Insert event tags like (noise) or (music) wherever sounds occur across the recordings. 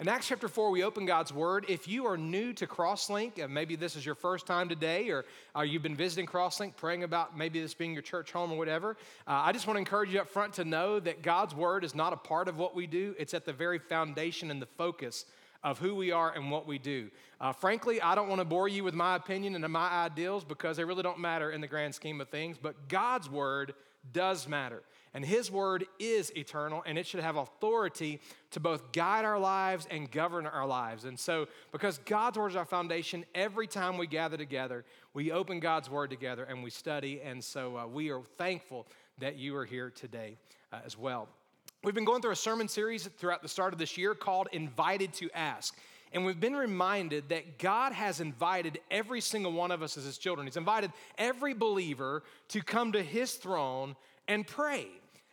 In Acts chapter 4, we open God's Word. If you are new to Crosslink, and maybe this is your first time today, or uh, you've been visiting Crosslink, praying about maybe this being your church home or whatever, uh, I just want to encourage you up front to know that God's Word is not a part of what we do, it's at the very foundation and the focus of who we are and what we do. Uh, frankly, I don't want to bore you with my opinion and my ideals because they really don't matter in the grand scheme of things, but God's Word does matter. And His Word is eternal, and it should have authority to both guide our lives and govern our lives. And so, because God's Word is our foundation, every time we gather together, we open God's Word together and we study. And so, uh, we are thankful that you are here today uh, as well. We've been going through a sermon series throughout the start of this year called Invited to Ask. And we've been reminded that God has invited every single one of us as His children. He's invited every believer to come to His throne and pray.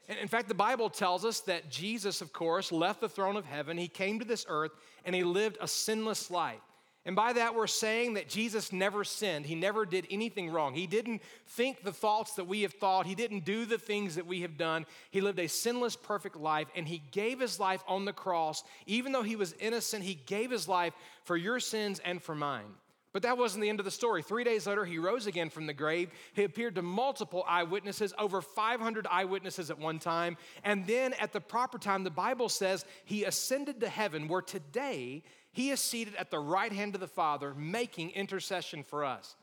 And in fact, the Bible tells us that Jesus, of course, left the throne of heaven. He came to this earth and he lived a sinless life. And by that, we're saying that Jesus never sinned. He never did anything wrong. He didn't think the thoughts that we have thought. He didn't do the things that we have done. He lived a sinless, perfect life, and He gave His life on the cross. Even though He was innocent, He gave His life for your sins and for mine. But that wasn't the end of the story. Three days later, he rose again from the grave. He appeared to multiple eyewitnesses, over 500 eyewitnesses at one time. And then at the proper time, the Bible says he ascended to heaven, where today he is seated at the right hand of the Father, making intercession for us.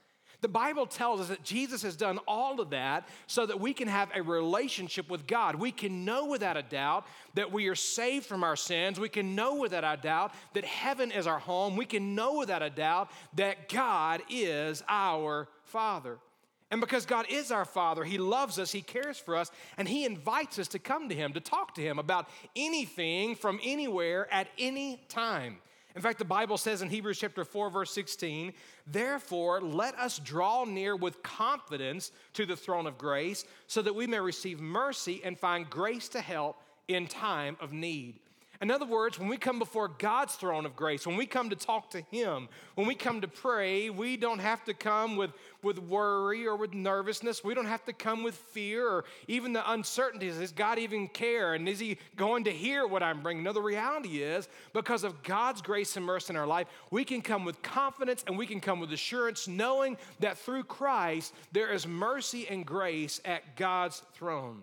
The Bible tells us that Jesus has done all of that so that we can have a relationship with God. We can know without a doubt that we are saved from our sins. We can know without a doubt that heaven is our home. We can know without a doubt that God is our Father. And because God is our Father, He loves us, He cares for us, and He invites us to come to Him, to talk to Him about anything from anywhere at any time. In fact, the Bible says in Hebrews chapter 4, verse 16, therefore let us draw near with confidence to the throne of grace so that we may receive mercy and find grace to help in time of need. In other words, when we come before God's throne of grace, when we come to talk to Him, when we come to pray, we don't have to come with, with worry or with nervousness. We don't have to come with fear or even the uncertainties. Does God even care? And is He going to hear what I'm bringing? No, the reality is, because of God's grace and mercy in our life, we can come with confidence and we can come with assurance, knowing that through Christ, there is mercy and grace at God's throne.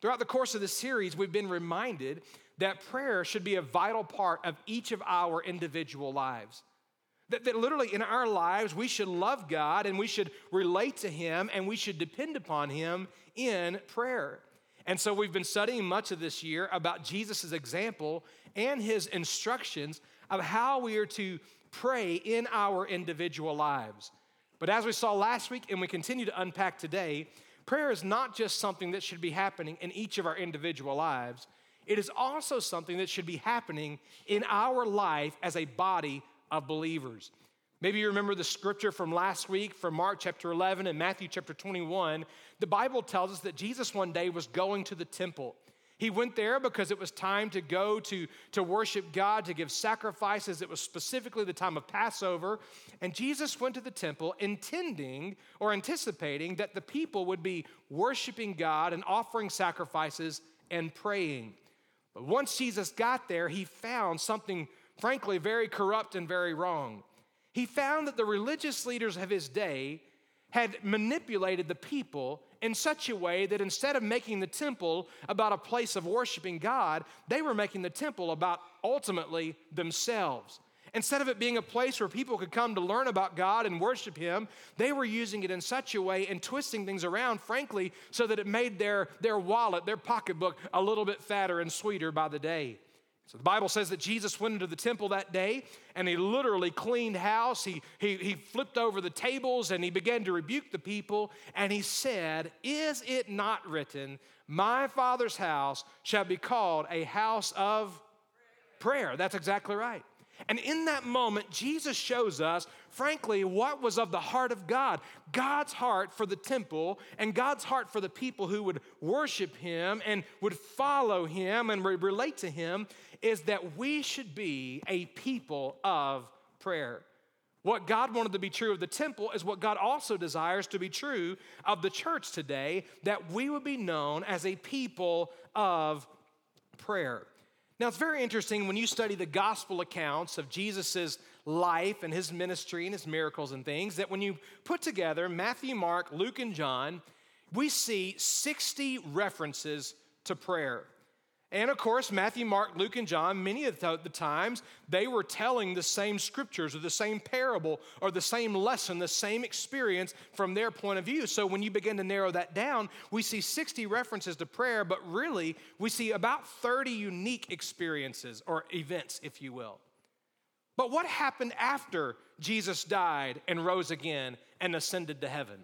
Throughout the course of this series, we've been reminded that prayer should be a vital part of each of our individual lives. That, that literally in our lives, we should love God and we should relate to Him and we should depend upon Him in prayer. And so we've been studying much of this year about Jesus' example and His instructions of how we are to pray in our individual lives. But as we saw last week and we continue to unpack today, prayer is not just something that should be happening in each of our individual lives it is also something that should be happening in our life as a body of believers. Maybe you remember the scripture from last week from Mark chapter 11 and Matthew chapter 21. The Bible tells us that Jesus one day was going to the temple. He went there because it was time to go to, to worship God, to give sacrifices. It was specifically the time of Passover. And Jesus went to the temple intending or anticipating that the people would be worshiping God and offering sacrifices and praying. But once Jesus got there, he found something, frankly, very corrupt and very wrong. He found that the religious leaders of his day had manipulated the people in such a way that instead of making the temple about a place of worshiping God, they were making the temple about ultimately themselves. Instead of it being a place where people could come to learn about God and worship Him, they were using it in such a way and twisting things around, frankly, so that it made their, their wallet, their pocketbook, a little bit fatter and sweeter by the day. So the Bible says that Jesus went into the temple that day and he literally cleaned house. He, he, he flipped over the tables and he began to rebuke the people. And he said, Is it not written, My Father's house shall be called a house of prayer? That's exactly right. And in that moment, Jesus shows us, frankly, what was of the heart of God God's heart for the temple and God's heart for the people who would worship Him and would follow Him and relate to Him is that we should be a people of prayer. What God wanted to be true of the temple is what God also desires to be true of the church today, that we would be known as a people of prayer. Now, it's very interesting when you study the gospel accounts of Jesus' life and his ministry and his miracles and things, that when you put together Matthew, Mark, Luke, and John, we see 60 references to prayer. And of course, Matthew, Mark, Luke, and John, many of the times, they were telling the same scriptures or the same parable or the same lesson, the same experience from their point of view. So when you begin to narrow that down, we see 60 references to prayer, but really, we see about 30 unique experiences or events, if you will. But what happened after Jesus died and rose again and ascended to heaven?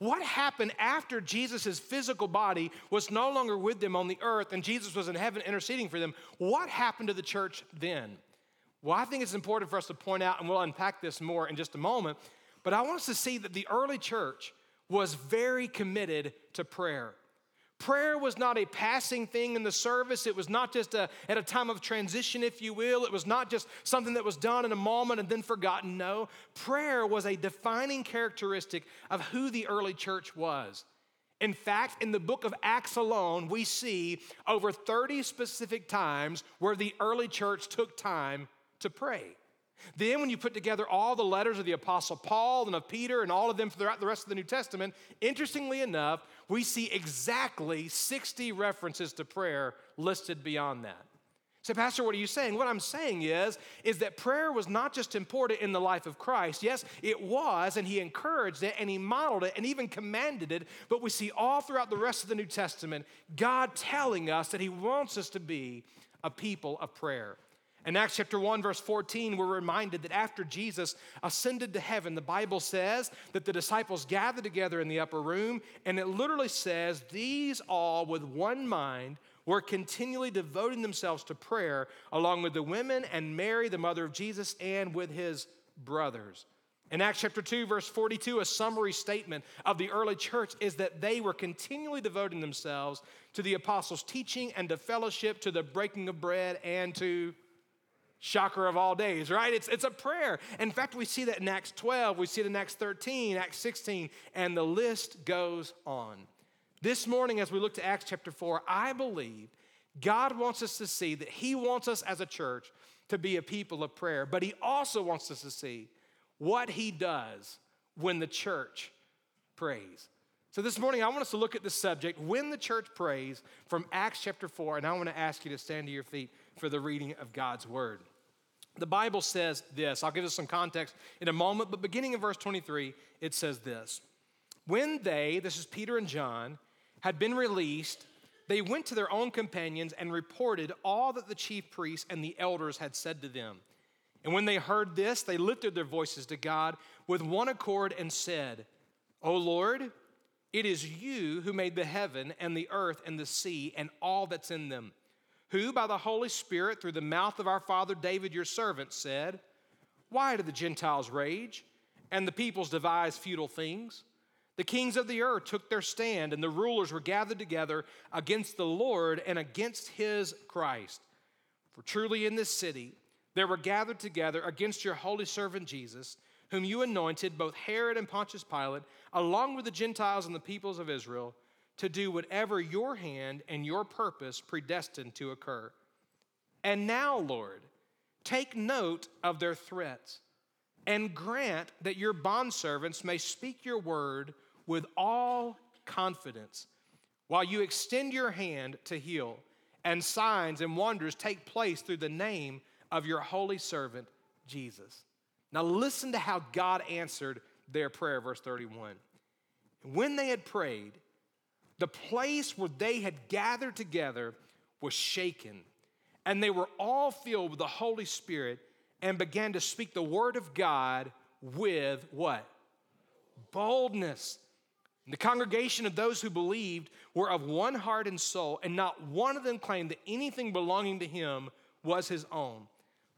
What happened after Jesus' physical body was no longer with them on the earth and Jesus was in heaven interceding for them? What happened to the church then? Well, I think it's important for us to point out, and we'll unpack this more in just a moment, but I want us to see that the early church was very committed to prayer. Prayer was not a passing thing in the service. It was not just a, at a time of transition, if you will. It was not just something that was done in a moment and then forgotten. No, prayer was a defining characteristic of who the early church was. In fact, in the book of Acts alone, we see over 30 specific times where the early church took time to pray. Then, when you put together all the letters of the Apostle Paul and of Peter and all of them throughout the rest of the New Testament, interestingly enough, we see exactly 60 references to prayer listed beyond that. Say, Pastor, what are you saying? What I'm saying is, is that prayer was not just important in the life of Christ. Yes, it was, and he encouraged it, and he modeled it, and even commanded it. But we see all throughout the rest of the New Testament God telling us that he wants us to be a people of prayer. In Acts chapter 1, verse 14, we're reminded that after Jesus ascended to heaven, the Bible says that the disciples gathered together in the upper room, and it literally says, These all with one mind were continually devoting themselves to prayer, along with the women and Mary, the mother of Jesus, and with his brothers. In Acts chapter 2, verse 42, a summary statement of the early church is that they were continually devoting themselves to the apostles' teaching and to fellowship, to the breaking of bread, and to Shocker of all days, right? It's, it's a prayer. In fact, we see that in Acts 12, we see it in Acts 13, Acts 16, and the list goes on. This morning, as we look to Acts chapter 4, I believe God wants us to see that He wants us as a church to be a people of prayer, but He also wants us to see what He does when the church prays. So this morning, I want us to look at the subject, when the church prays, from Acts chapter 4, and I want to ask you to stand to your feet for the reading of God's word. The Bible says this. I'll give us some context in a moment, but beginning in verse 23, it says this When they, this is Peter and John, had been released, they went to their own companions and reported all that the chief priests and the elders had said to them. And when they heard this, they lifted their voices to God with one accord and said, O Lord, it is you who made the heaven and the earth and the sea and all that's in them who by the Holy Spirit, through the mouth of our father David, your servant, said, Why do the Gentiles rage and the peoples devise futile things? The kings of the earth took their stand, and the rulers were gathered together against the Lord and against his Christ. For truly in this city there were gathered together against your holy servant Jesus, whom you anointed, both Herod and Pontius Pilate, along with the Gentiles and the peoples of Israel to do whatever your hand and your purpose predestined to occur. And now, Lord, take note of their threats and grant that your bondservants may speak your word with all confidence while you extend your hand to heal, and signs and wonders take place through the name of your holy servant, Jesus. Now, listen to how God answered their prayer, verse 31. When they had prayed, the place where they had gathered together was shaken, and they were all filled with the Holy Spirit and began to speak the word of God with what? Boldness. The congregation of those who believed were of one heart and soul, and not one of them claimed that anything belonging to him was his own,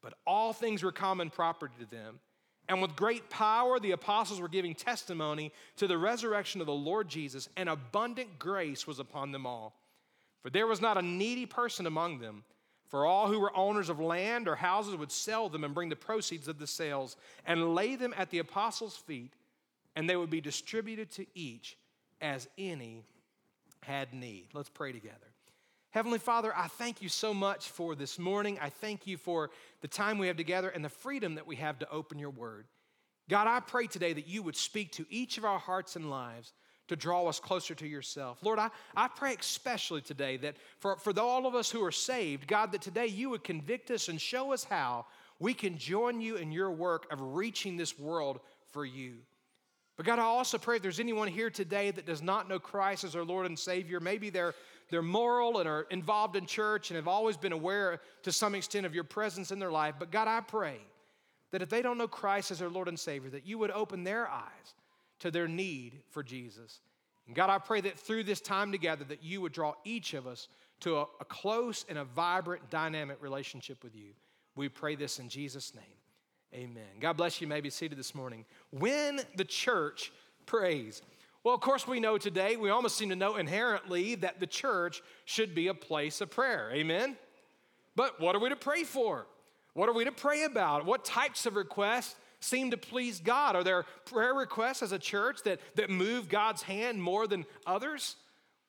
but all things were common property to them. And with great power, the apostles were giving testimony to the resurrection of the Lord Jesus, and abundant grace was upon them all. For there was not a needy person among them. For all who were owners of land or houses would sell them and bring the proceeds of the sales and lay them at the apostles' feet, and they would be distributed to each as any had need. Let's pray together. Heavenly Father, I thank you so much for this morning. I thank you for the time we have together and the freedom that we have to open your word. God, I pray today that you would speak to each of our hearts and lives to draw us closer to yourself. Lord, I, I pray especially today that for, for all of us who are saved, God, that today you would convict us and show us how we can join you in your work of reaching this world for you. But God, I also pray if there's anyone here today that does not know Christ as our Lord and Savior, maybe they're they're moral and are involved in church and have always been aware to some extent of your presence in their life. But God, I pray that if they don't know Christ as their Lord and Savior, that you would open their eyes to their need for Jesus. And God, I pray that through this time together, that you would draw each of us to a, a close and a vibrant, dynamic relationship with you. We pray this in Jesus' name. Amen. God bless you. you may be seated this morning. When the church prays, well, of course, we know today, we almost seem to know inherently that the church should be a place of prayer. Amen? But what are we to pray for? What are we to pray about? What types of requests seem to please God? Are there prayer requests as a church that, that move God's hand more than others?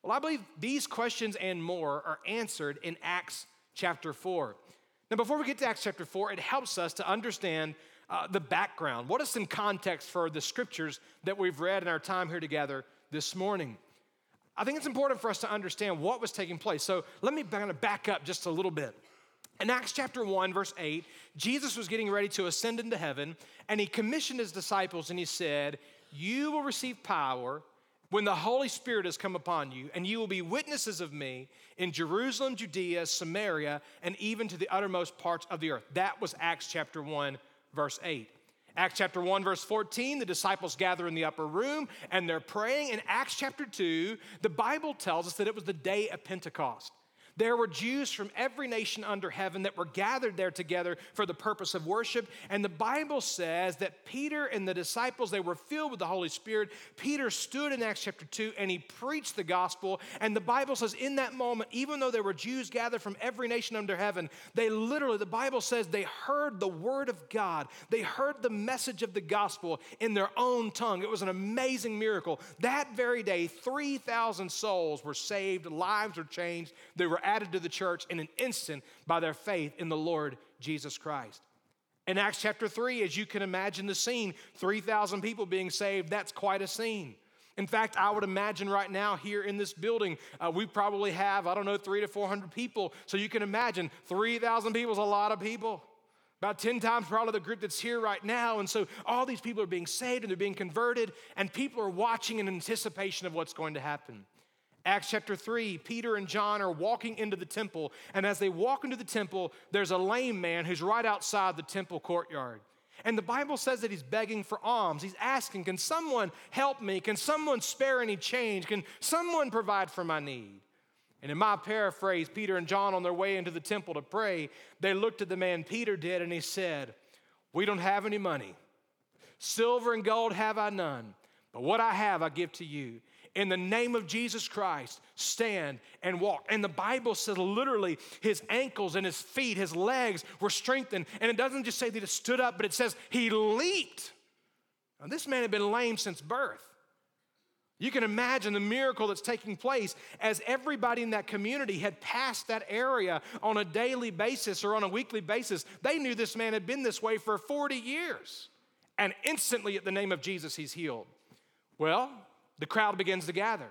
Well, I believe these questions and more are answered in Acts chapter 4. Now, before we get to Acts chapter 4, it helps us to understand uh, the background. What is some context for the scriptures that we've read in our time here together this morning? I think it's important for us to understand what was taking place. So let me kind of back up just a little bit. In Acts chapter 1, verse 8, Jesus was getting ready to ascend into heaven, and he commissioned his disciples and he said, You will receive power when the Holy Spirit has come upon you, and you will be witnesses of me in Jerusalem, Judea, Samaria, and even to the uttermost parts of the earth. That was Acts chapter 1, verse 8. Acts chapter 1, verse 14, the disciples gather in the upper room and they're praying. In Acts chapter 2, the Bible tells us that it was the day of Pentecost. There were Jews from every nation under heaven that were gathered there together for the purpose of worship. And the Bible says that Peter and the disciples, they were filled with the Holy Spirit. Peter stood in Acts chapter 2 and he preached the gospel. And the Bible says, in that moment, even though there were Jews gathered from every nation under heaven, they literally, the Bible says, they heard the word of God. They heard the message of the gospel in their own tongue. It was an amazing miracle. That very day, 3,000 souls were saved, lives were changed. They were added to the church in an instant by their faith in the Lord Jesus Christ. In Acts chapter 3, as you can imagine the scene, 3,000 people being saved, that's quite a scene. In fact, I would imagine right now here in this building, uh, we probably have, I don't know, three to 400 people. So you can imagine 3,000 people is a lot of people. About 10 times probably the group that's here right now. And so all these people are being saved and they're being converted, and people are watching in anticipation of what's going to happen. Acts chapter 3, Peter and John are walking into the temple, and as they walk into the temple, there's a lame man who's right outside the temple courtyard. And the Bible says that he's begging for alms. He's asking, Can someone help me? Can someone spare any change? Can someone provide for my need? And in my paraphrase, Peter and John, on their way into the temple to pray, they looked at the man Peter did and he said, We don't have any money. Silver and gold have I none, but what I have I give to you in the name of Jesus Christ, stand and walk. And the Bible says literally his ankles and his feet, his legs were strengthened. And it doesn't just say that he stood up, but it says he leaped. Now, this man had been lame since birth. You can imagine the miracle that's taking place as everybody in that community had passed that area on a daily basis or on a weekly basis. They knew this man had been this way for 40 years. And instantly, at the name of Jesus, he's healed. Well, the crowd begins to gather.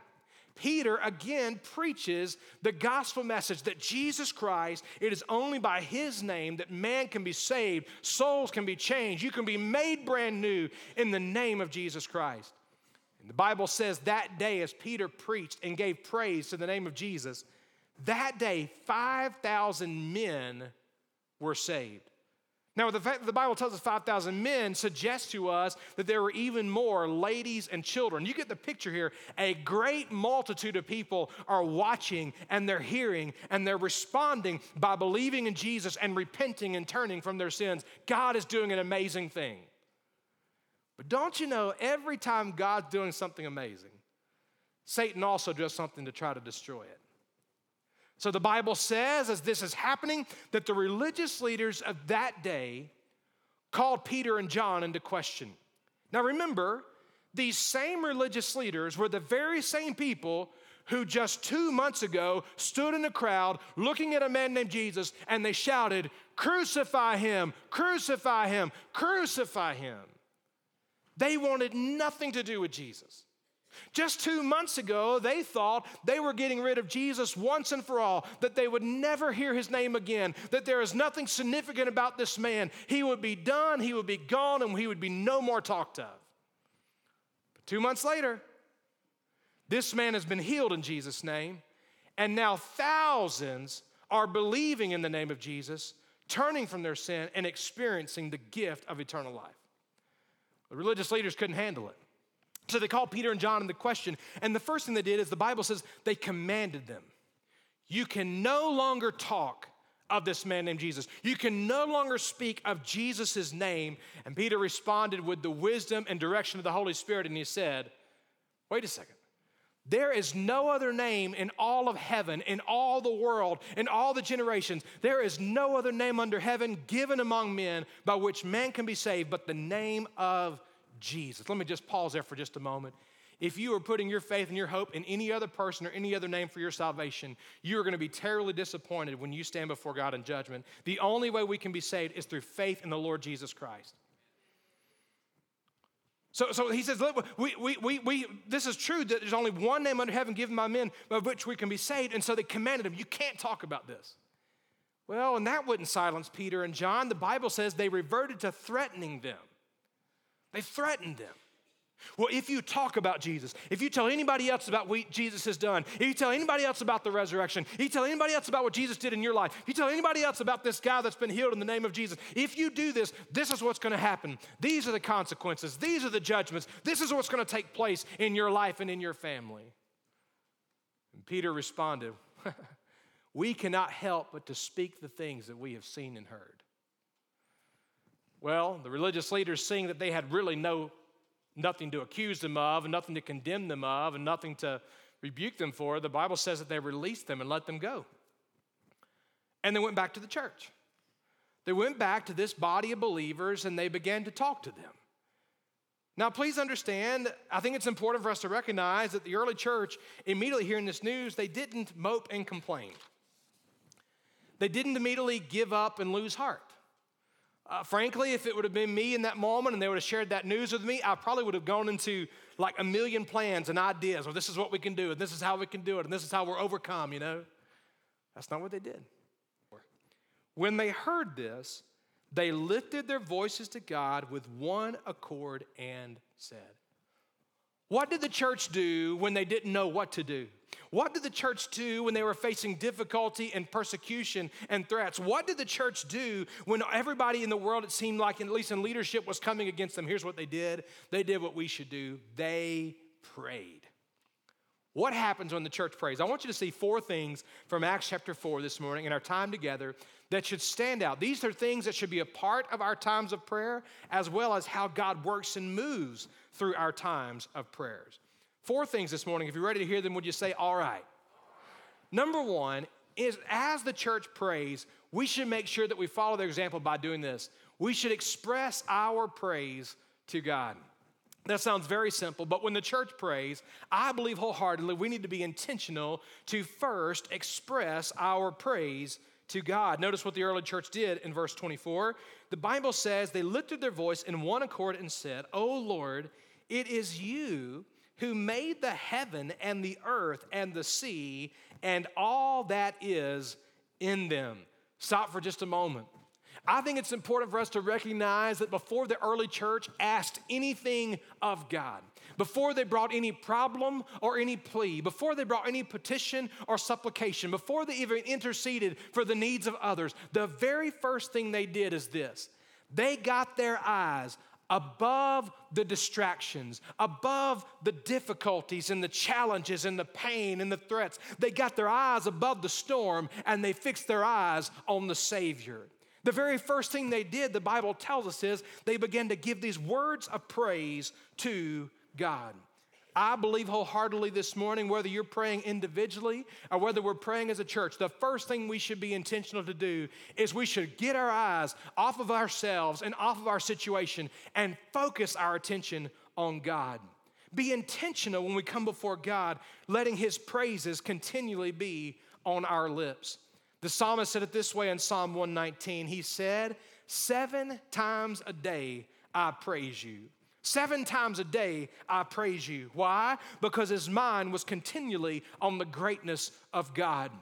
Peter again preaches the gospel message that Jesus Christ, it is only by his name that man can be saved, souls can be changed, you can be made brand new in the name of Jesus Christ. And the Bible says that day, as Peter preached and gave praise to the name of Jesus, that day 5,000 men were saved. Now, the fact that the Bible tells us 5,000 men suggests to us that there were even more ladies and children. You get the picture here. A great multitude of people are watching and they're hearing and they're responding by believing in Jesus and repenting and turning from their sins. God is doing an amazing thing. But don't you know, every time God's doing something amazing, Satan also does something to try to destroy it. So the Bible says, as this is happening, that the religious leaders of that day called Peter and John into question. Now remember, these same religious leaders were the very same people who just two months ago stood in a crowd looking at a man named Jesus and they shouted, Crucify him, crucify him, crucify him. They wanted nothing to do with Jesus. Just two months ago, they thought they were getting rid of Jesus once and for all, that they would never hear his name again, that there is nothing significant about this man. He would be done, he would be gone, and he would be no more talked of. But two months later, this man has been healed in Jesus' name, and now thousands are believing in the name of Jesus, turning from their sin, and experiencing the gift of eternal life. The religious leaders couldn't handle it. So they called Peter and John in the question. And the first thing they did is the Bible says they commanded them. You can no longer talk of this man named Jesus. You can no longer speak of Jesus' name. And Peter responded with the wisdom and direction of the Holy Spirit, and he said, Wait a second. There is no other name in all of heaven, in all the world, in all the generations. There is no other name under heaven given among men by which man can be saved but the name of Jesus. Let me just pause there for just a moment. If you are putting your faith and your hope in any other person or any other name for your salvation, you are going to be terribly disappointed when you stand before God in judgment. The only way we can be saved is through faith in the Lord Jesus Christ. So, so he says, Look, we, we, we, we, this is true that there's only one name under heaven given by men by which we can be saved. And so they commanded him, You can't talk about this. Well, and that wouldn't silence Peter and John. The Bible says they reverted to threatening them. They threatened them. Well, if you talk about Jesus, if you tell anybody else about what Jesus has done, if you tell anybody else about the resurrection, if you tell anybody else about what Jesus did in your life, if you tell anybody else about this guy that's been healed in the name of Jesus, if you do this, this is what's going to happen. These are the consequences. These are the judgments. This is what's going to take place in your life and in your family. And Peter responded, (laughs) We cannot help but to speak the things that we have seen and heard. Well, the religious leaders, seeing that they had really no nothing to accuse them of, and nothing to condemn them of, and nothing to rebuke them for, the Bible says that they released them and let them go. And they went back to the church. They went back to this body of believers and they began to talk to them. Now, please understand, I think it's important for us to recognize that the early church, immediately hearing this news, they didn't mope and complain. They didn't immediately give up and lose heart. Uh, frankly, if it would have been me in that moment and they would have shared that news with me, I probably would have gone into like a million plans and ideas. Well, this is what we can do, and this is how we can do it, and this is how we're overcome, you know? That's not what they did. When they heard this, they lifted their voices to God with one accord and said, What did the church do when they didn't know what to do? What did the church do when they were facing difficulty and persecution and threats? What did the church do when everybody in the world, it seemed like, at least in leadership, was coming against them? Here's what they did they did what we should do they prayed. What happens when the church prays? I want you to see four things from Acts chapter 4 this morning in our time together that should stand out. These are things that should be a part of our times of prayer, as well as how God works and moves through our times of prayers. Four things this morning. If you're ready to hear them, would you say, All right? Number one is as the church prays, we should make sure that we follow their example by doing this. We should express our praise to God. That sounds very simple, but when the church prays, I believe wholeheartedly we need to be intentional to first express our praise to God. Notice what the early church did in verse 24. The Bible says they lifted their voice in one accord and said, "O Lord, it is you who made the heaven and the earth and the sea and all that is in them. Stop for just a moment. I think it's important for us to recognize that before the early church asked anything of God, before they brought any problem or any plea, before they brought any petition or supplication, before they even interceded for the needs of others, the very first thing they did is this They got their eyes above the distractions, above the difficulties and the challenges and the pain and the threats. They got their eyes above the storm and they fixed their eyes on the Savior. The very first thing they did, the Bible tells us, is they began to give these words of praise to God. I believe wholeheartedly this morning, whether you're praying individually or whether we're praying as a church, the first thing we should be intentional to do is we should get our eyes off of ourselves and off of our situation and focus our attention on God. Be intentional when we come before God, letting His praises continually be on our lips. The psalmist said it this way in Psalm 119. He said, Seven times a day I praise you. Seven times a day, I praise you. Why? Because his mind was continually on the greatness of God.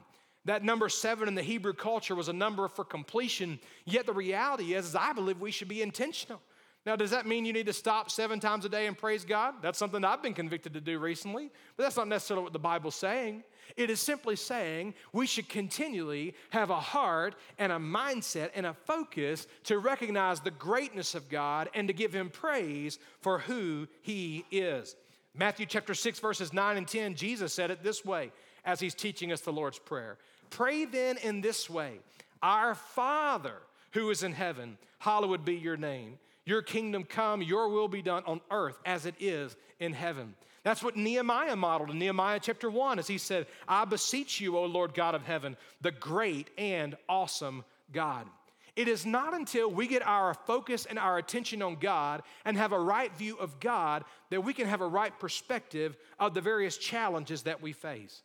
That number seven in the Hebrew culture was a number for completion, yet the reality is, is I believe we should be intentional. Now, does that mean you need to stop seven times a day and praise God? That's something I've been convicted to do recently, but that's not necessarily what the Bible's saying. It is simply saying we should continually have a heart and a mindset and a focus to recognize the greatness of God and to give Him praise for who He is. Matthew chapter 6, verses 9 and 10, Jesus said it this way as He's teaching us the Lord's Prayer Pray then in this way Our Father who is in heaven, hallowed be your name. Your kingdom come, your will be done on earth as it is in heaven. That's what Nehemiah modeled in Nehemiah chapter 1 as he said, I beseech you, O Lord God of heaven, the great and awesome God. It is not until we get our focus and our attention on God and have a right view of God that we can have a right perspective of the various challenges that we face.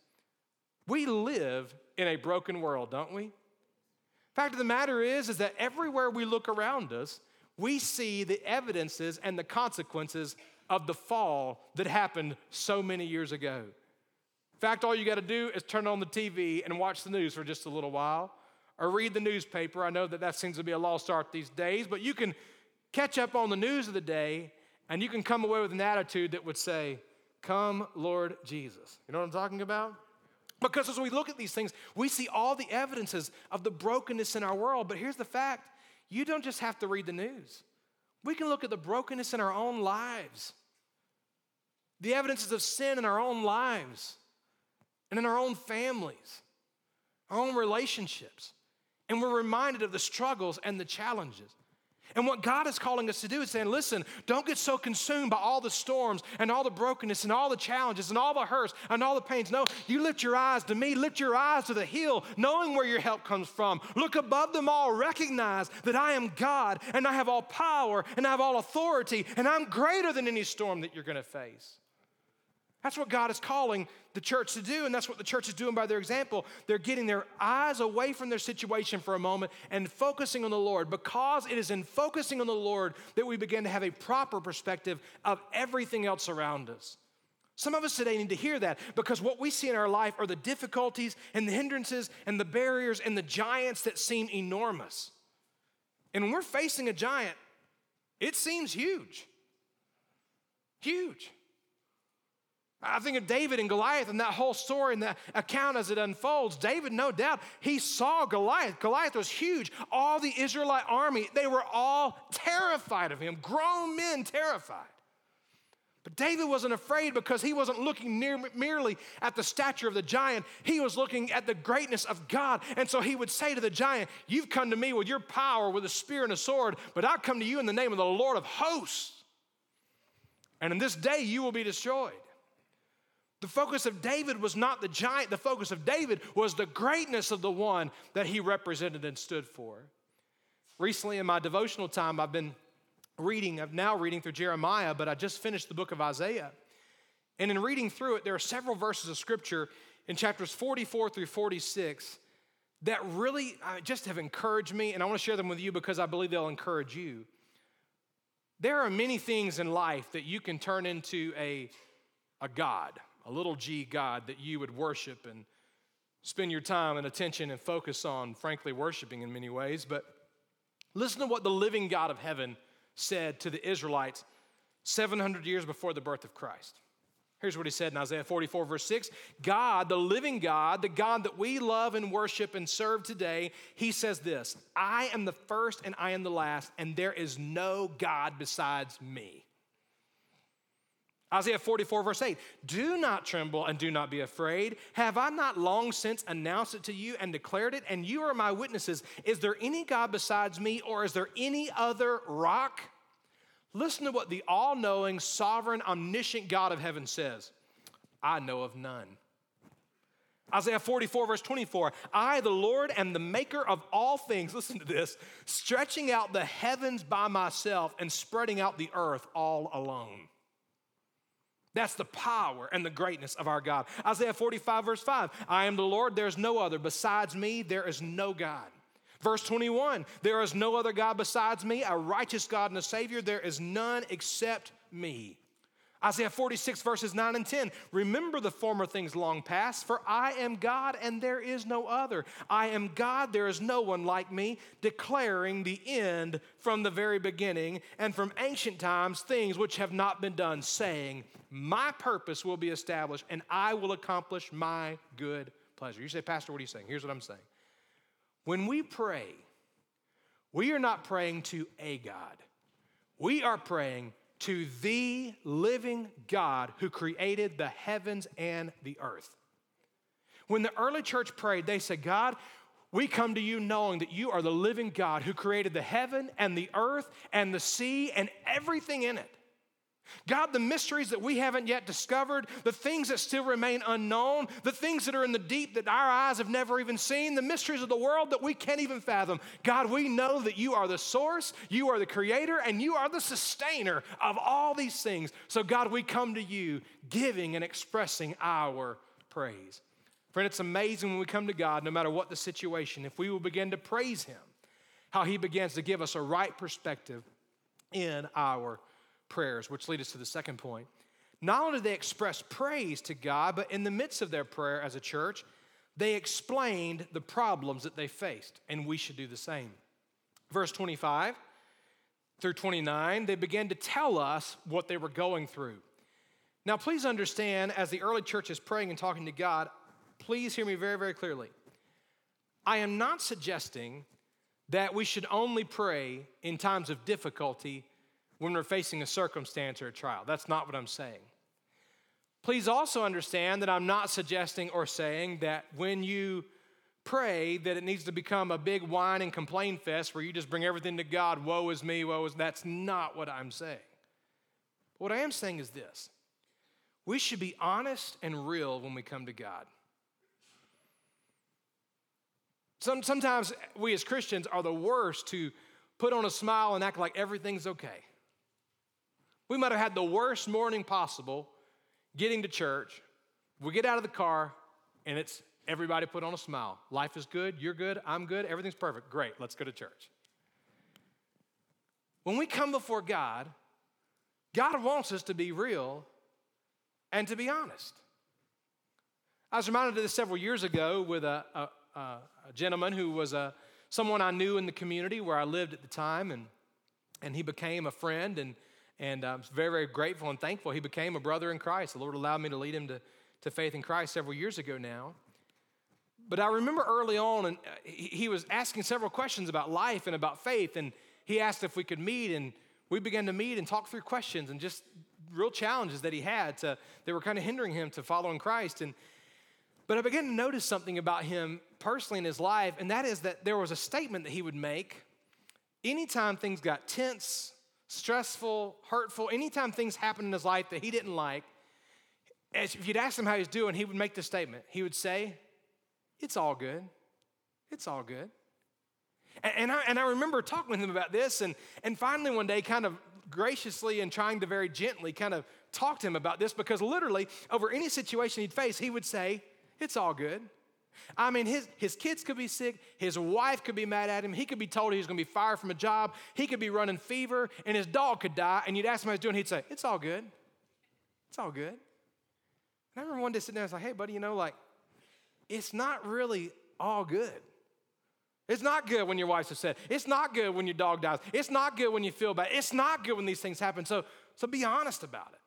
We live in a broken world, don't we? Fact of the matter is is that everywhere we look around us, we see the evidences and the consequences of the fall that happened so many years ago. In fact, all you got to do is turn on the TV and watch the news for just a little while or read the newspaper. I know that that seems to be a lost art these days, but you can catch up on the news of the day and you can come away with an attitude that would say, Come, Lord Jesus. You know what I'm talking about? Because as we look at these things, we see all the evidences of the brokenness in our world. But here's the fact you don't just have to read the news. We can look at the brokenness in our own lives, the evidences of sin in our own lives, and in our own families, our own relationships. And we're reminded of the struggles and the challenges. And what God is calling us to do is saying, listen, don't get so consumed by all the storms and all the brokenness and all the challenges and all the hurts and all the pains. No, you lift your eyes to me, lift your eyes to the hill, knowing where your help comes from. Look above them all, recognize that I am God and I have all power and I have all authority and I'm greater than any storm that you're going to face. That's what God is calling the church to do, and that's what the church is doing by their example. They're getting their eyes away from their situation for a moment and focusing on the Lord because it is in focusing on the Lord that we begin to have a proper perspective of everything else around us. Some of us today need to hear that because what we see in our life are the difficulties and the hindrances and the barriers and the giants that seem enormous. And when we're facing a giant, it seems huge. Huge. I think of David and Goliath and that whole story and that account as it unfolds. David, no doubt, he saw Goliath. Goliath was huge. All the Israelite army, they were all terrified of him, grown men terrified. But David wasn't afraid because he wasn't looking near, merely at the stature of the giant. He was looking at the greatness of God. And so he would say to the giant, You've come to me with your power, with a spear and a sword, but I come to you in the name of the Lord of hosts. And in this day you will be destroyed. The focus of David was not the giant, the focus of David was the greatness of the one that he represented and stood for. Recently, in my devotional time, I've been reading, I'm now reading through Jeremiah, but I just finished the book of Isaiah. And in reading through it, there are several verses of scripture in chapters 44 through 46 that really uh, just have encouraged me, and I want to share them with you because I believe they'll encourage you. There are many things in life that you can turn into a, a God a little g God that you would worship and spend your time and attention and focus on, frankly, worshiping in many ways. But listen to what the living God of heaven said to the Israelites 700 years before the birth of Christ. Here's what he said in Isaiah 44, verse 6 God, the living God, the God that we love and worship and serve today, he says this I am the first and I am the last, and there is no God besides me. Isaiah 44, verse 8 Do not tremble and do not be afraid. Have I not long since announced it to you and declared it? And you are my witnesses. Is there any God besides me, or is there any other rock? Listen to what the all knowing, sovereign, omniscient God of heaven says I know of none. Isaiah 44, verse 24 I, the Lord, am the maker of all things. (laughs) Listen to this stretching out the heavens by myself and spreading out the earth all alone. That's the power and the greatness of our God. Isaiah 45, verse 5 I am the Lord, there is no other. Besides me, there is no God. Verse 21 There is no other God besides me, a righteous God and a Savior. There is none except me. Isaiah 46, verses 9 and 10. Remember the former things long past, for I am God and there is no other. I am God, there is no one like me, declaring the end from the very beginning and from ancient times things which have not been done, saying, My purpose will be established and I will accomplish my good pleasure. You say, Pastor, what are you saying? Here's what I'm saying. When we pray, we are not praying to a God, we are praying to the living God who created the heavens and the earth. When the early church prayed, they said, God, we come to you knowing that you are the living God who created the heaven and the earth and the sea and everything in it. God, the mysteries that we haven't yet discovered, the things that still remain unknown, the things that are in the deep that our eyes have never even seen, the mysteries of the world that we can't even fathom. God, we know that you are the source, you are the creator, and you are the sustainer of all these things. So, God, we come to you giving and expressing our praise. Friend, it's amazing when we come to God, no matter what the situation, if we will begin to praise Him, how He begins to give us a right perspective in our prayers, which lead us to the second point. Not only did they express praise to God, but in the midst of their prayer as a church, they explained the problems that they faced, and we should do the same. Verse 25 through 29, they began to tell us what they were going through. Now, please understand, as the early church is praying and talking to God, please hear me very, very clearly. I am not suggesting that we should only pray in times of difficulty when we're facing a circumstance or a trial. That's not what I'm saying. Please also understand that I'm not suggesting or saying that when you pray that it needs to become a big whine and complain fest where you just bring everything to God, woe is me, woe is that's not what I'm saying. What I am saying is this. We should be honest and real when we come to God. Some, sometimes we as Christians are the worst to put on a smile and act like everything's okay. We might have had the worst morning possible getting to church. We get out of the car and it's everybody put on a smile. Life is good, you're good, I'm good, everything's perfect. Great, let's go to church. When we come before God, God wants us to be real and to be honest. I was reminded of this several years ago with a, a, a gentleman who was a, someone I knew in the community where I lived at the time, and, and he became a friend. And and I'm very, very grateful and thankful he became a brother in Christ. The Lord allowed me to lead him to, to faith in Christ several years ago now. But I remember early on, and uh, he was asking several questions about life and about faith, and he asked if we could meet, and we began to meet and talk through questions and just real challenges that he had to, that were kind of hindering him to following Christ. And but I began to notice something about him personally in his life, and that is that there was a statement that he would make anytime things got tense stressful, hurtful, anytime things happened in his life that he didn't like, if you'd ask him how he's doing, he would make the statement. He would say, It's all good. It's all good. And, I, and I remember talking with him about this, and, and finally one day, kind of graciously and trying to very gently kind of talk to him about this because literally, over any situation he'd face, he would say, It's all good. I mean, his, his kids could be sick, his wife could be mad at him, he could be told he was gonna be fired from a job, he could be running fever, and his dog could die, and you'd ask him how he's doing, he'd say, It's all good. It's all good. And I remember one day sitting there, I was like, Hey, buddy, you know, like, it's not really all good. It's not good when your wife's upset. It's not good when your dog dies. It's not good when you feel bad. It's not good when these things happen. So, so be honest about it.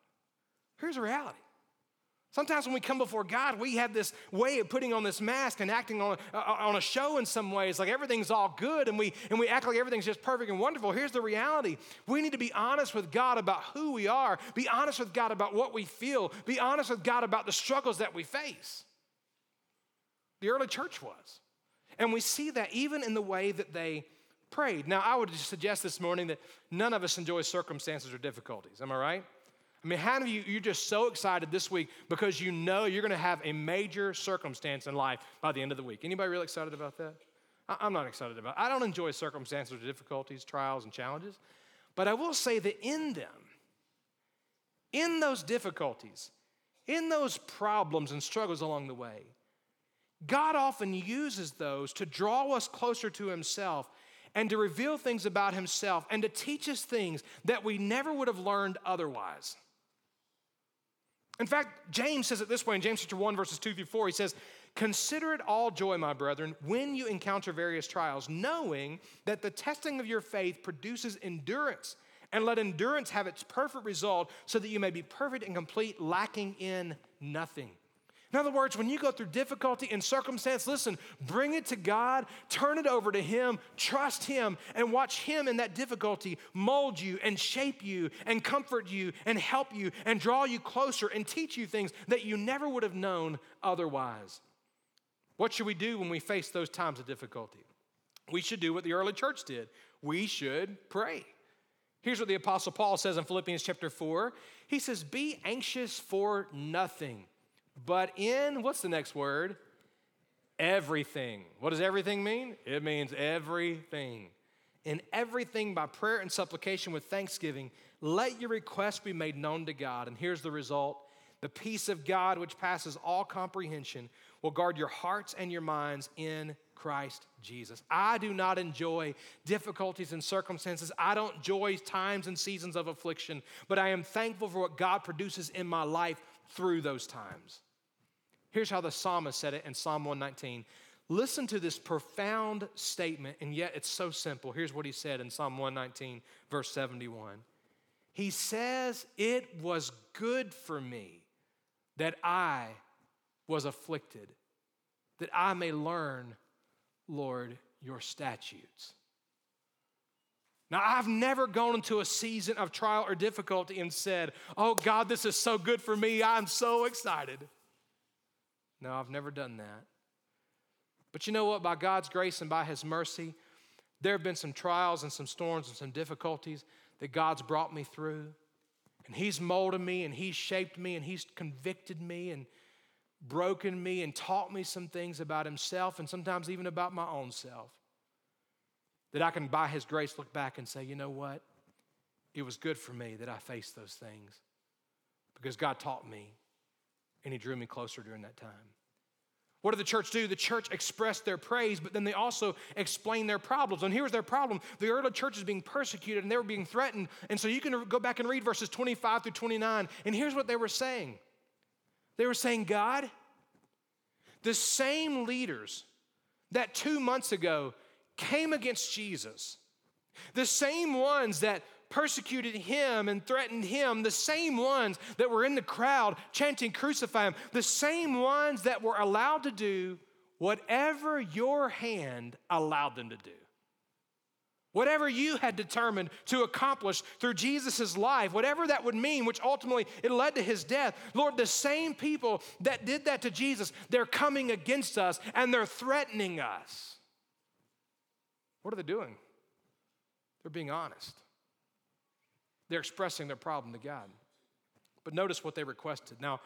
Here's the reality Sometimes when we come before God, we have this way of putting on this mask and acting on, uh, on a show in some ways, like everything's all good and we, and we act like everything's just perfect and wonderful. Here's the reality we need to be honest with God about who we are, be honest with God about what we feel, be honest with God about the struggles that we face. The early church was. And we see that even in the way that they prayed. Now, I would suggest this morning that none of us enjoy circumstances or difficulties. Am I right? I mean, how many of you, you're just so excited this week because you know you're going to have a major circumstance in life by the end of the week? Anybody really excited about that? I'm not excited about it. I don't enjoy circumstances or difficulties, trials, and challenges. But I will say that in them, in those difficulties, in those problems and struggles along the way, God often uses those to draw us closer to Himself and to reveal things about Himself and to teach us things that we never would have learned otherwise. In fact, James says it this way in James chapter 1, verses 2 through 4. He says, Consider it all joy, my brethren, when you encounter various trials, knowing that the testing of your faith produces endurance. And let endurance have its perfect result, so that you may be perfect and complete, lacking in nothing. In other words, when you go through difficulty and circumstance, listen, bring it to God, turn it over to Him, trust Him, and watch Him in that difficulty mold you and shape you and comfort you and help you and draw you closer and teach you things that you never would have known otherwise. What should we do when we face those times of difficulty? We should do what the early church did. We should pray. Here's what the Apostle Paul says in Philippians chapter 4. He says, Be anxious for nothing but in, what's the next word? Everything. What does everything mean? It means everything. In everything by prayer and supplication with thanksgiving, let your requests be made known to God. And here's the result the peace of God, which passes all comprehension, will guard your hearts and your minds in Christ Jesus. I do not enjoy difficulties and circumstances. I don't enjoy times and seasons of affliction, but I am thankful for what God produces in my life through those times. Here's how the psalmist said it in Psalm 119. Listen to this profound statement, and yet it's so simple. Here's what he said in Psalm 119, verse 71. He says, It was good for me that I was afflicted, that I may learn, Lord, your statutes. Now, I've never gone into a season of trial or difficulty and said, Oh God, this is so good for me. I'm so excited. No, I've never done that. But you know what? By God's grace and by His mercy, there have been some trials and some storms and some difficulties that God's brought me through. And He's molded me and He's shaped me and He's convicted me and broken me and taught me some things about Himself and sometimes even about my own self. That I can, by His grace, look back and say, you know what? It was good for me that I faced those things because God taught me and He drew me closer during that time. What did the church do? The church expressed their praise, but then they also explained their problems. And here's their problem the early church is being persecuted and they were being threatened. And so you can go back and read verses 25 through 29. And here's what they were saying they were saying, God, the same leaders that two months ago came against Jesus, the same ones that persecuted him and threatened him, the same ones that were in the crowd chanting, Crucify him, the same ones that were allowed to do whatever your hand allowed them to do. Whatever you had determined to accomplish through Jesus' life, whatever that would mean, which ultimately it led to his death, Lord, the same people that did that to Jesus, they're coming against us and they're threatening us. What are they doing? They're being honest. They're expressing their problem to God. But notice what they requested. Now,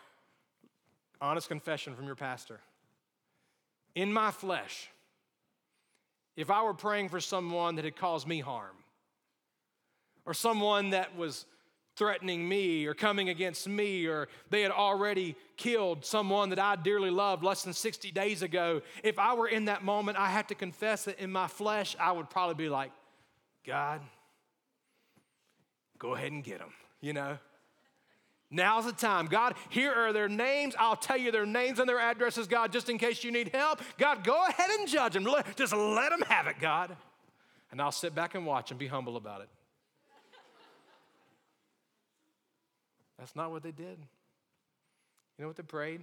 honest confession from your pastor. In my flesh, if I were praying for someone that had caused me harm, or someone that was threatening me or coming against me, or they had already killed someone that I dearly loved less than 60 days ago, if I were in that moment, I have to confess that in my flesh, I would probably be like, God, go ahead and get them, you know? Now's the time. God, here are their names. I'll tell you their names and their addresses, God, just in case you need help. God, go ahead and judge them. Just let them have it, God. And I'll sit back and watch and be humble about it. That's not what they did. You know what they prayed?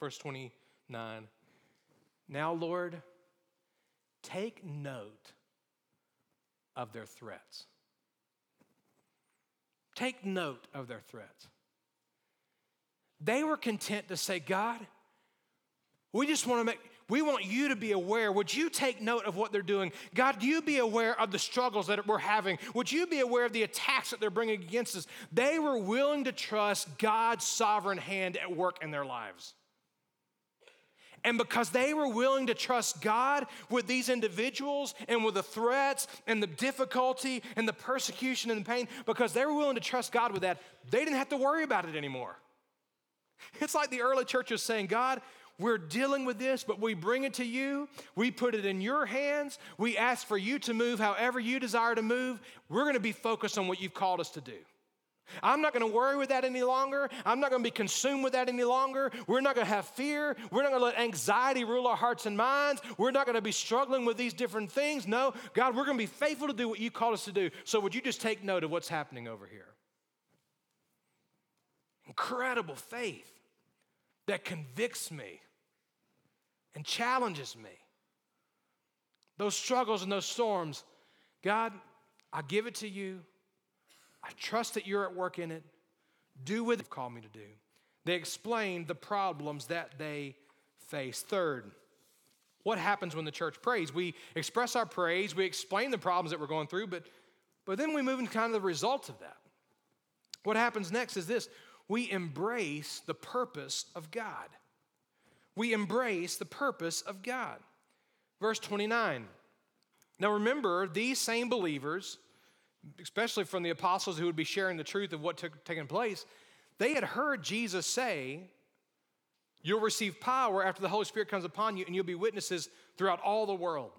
Verse 29. Now, Lord, take note of their threats. Take note of their threats. They were content to say, God, we just want to make, we want you to be aware. Would you take note of what they're doing? God, you be aware of the struggles that we're having. Would you be aware of the attacks that they're bringing against us? They were willing to trust God's sovereign hand at work in their lives. And because they were willing to trust God with these individuals and with the threats and the difficulty and the persecution and the pain, because they were willing to trust God with that, they didn't have to worry about it anymore. It's like the early church was saying, God, we're dealing with this, but we bring it to you. We put it in your hands. We ask for you to move however you desire to move. We're going to be focused on what you've called us to do. I'm not going to worry with that any longer. I'm not going to be consumed with that any longer. We're not going to have fear. We're not going to let anxiety rule our hearts and minds. We're not going to be struggling with these different things. No, God, we're going to be faithful to do what you called us to do. So, would you just take note of what's happening over here? Incredible faith that convicts me and challenges me. Those struggles and those storms, God, I give it to you. I trust that you're at work in it. Do with it, call me to do. They explain the problems that they face. Third, what happens when the church prays? We express our praise, we explain the problems that we're going through, but, but then we move into kind of the result of that. What happens next is this we embrace the purpose of God. We embrace the purpose of God. Verse 29. Now remember, these same believers especially from the apostles who would be sharing the truth of what took taken place, they had heard Jesus say, You'll receive power after the Holy Spirit comes upon you, and you'll be witnesses throughout all the world.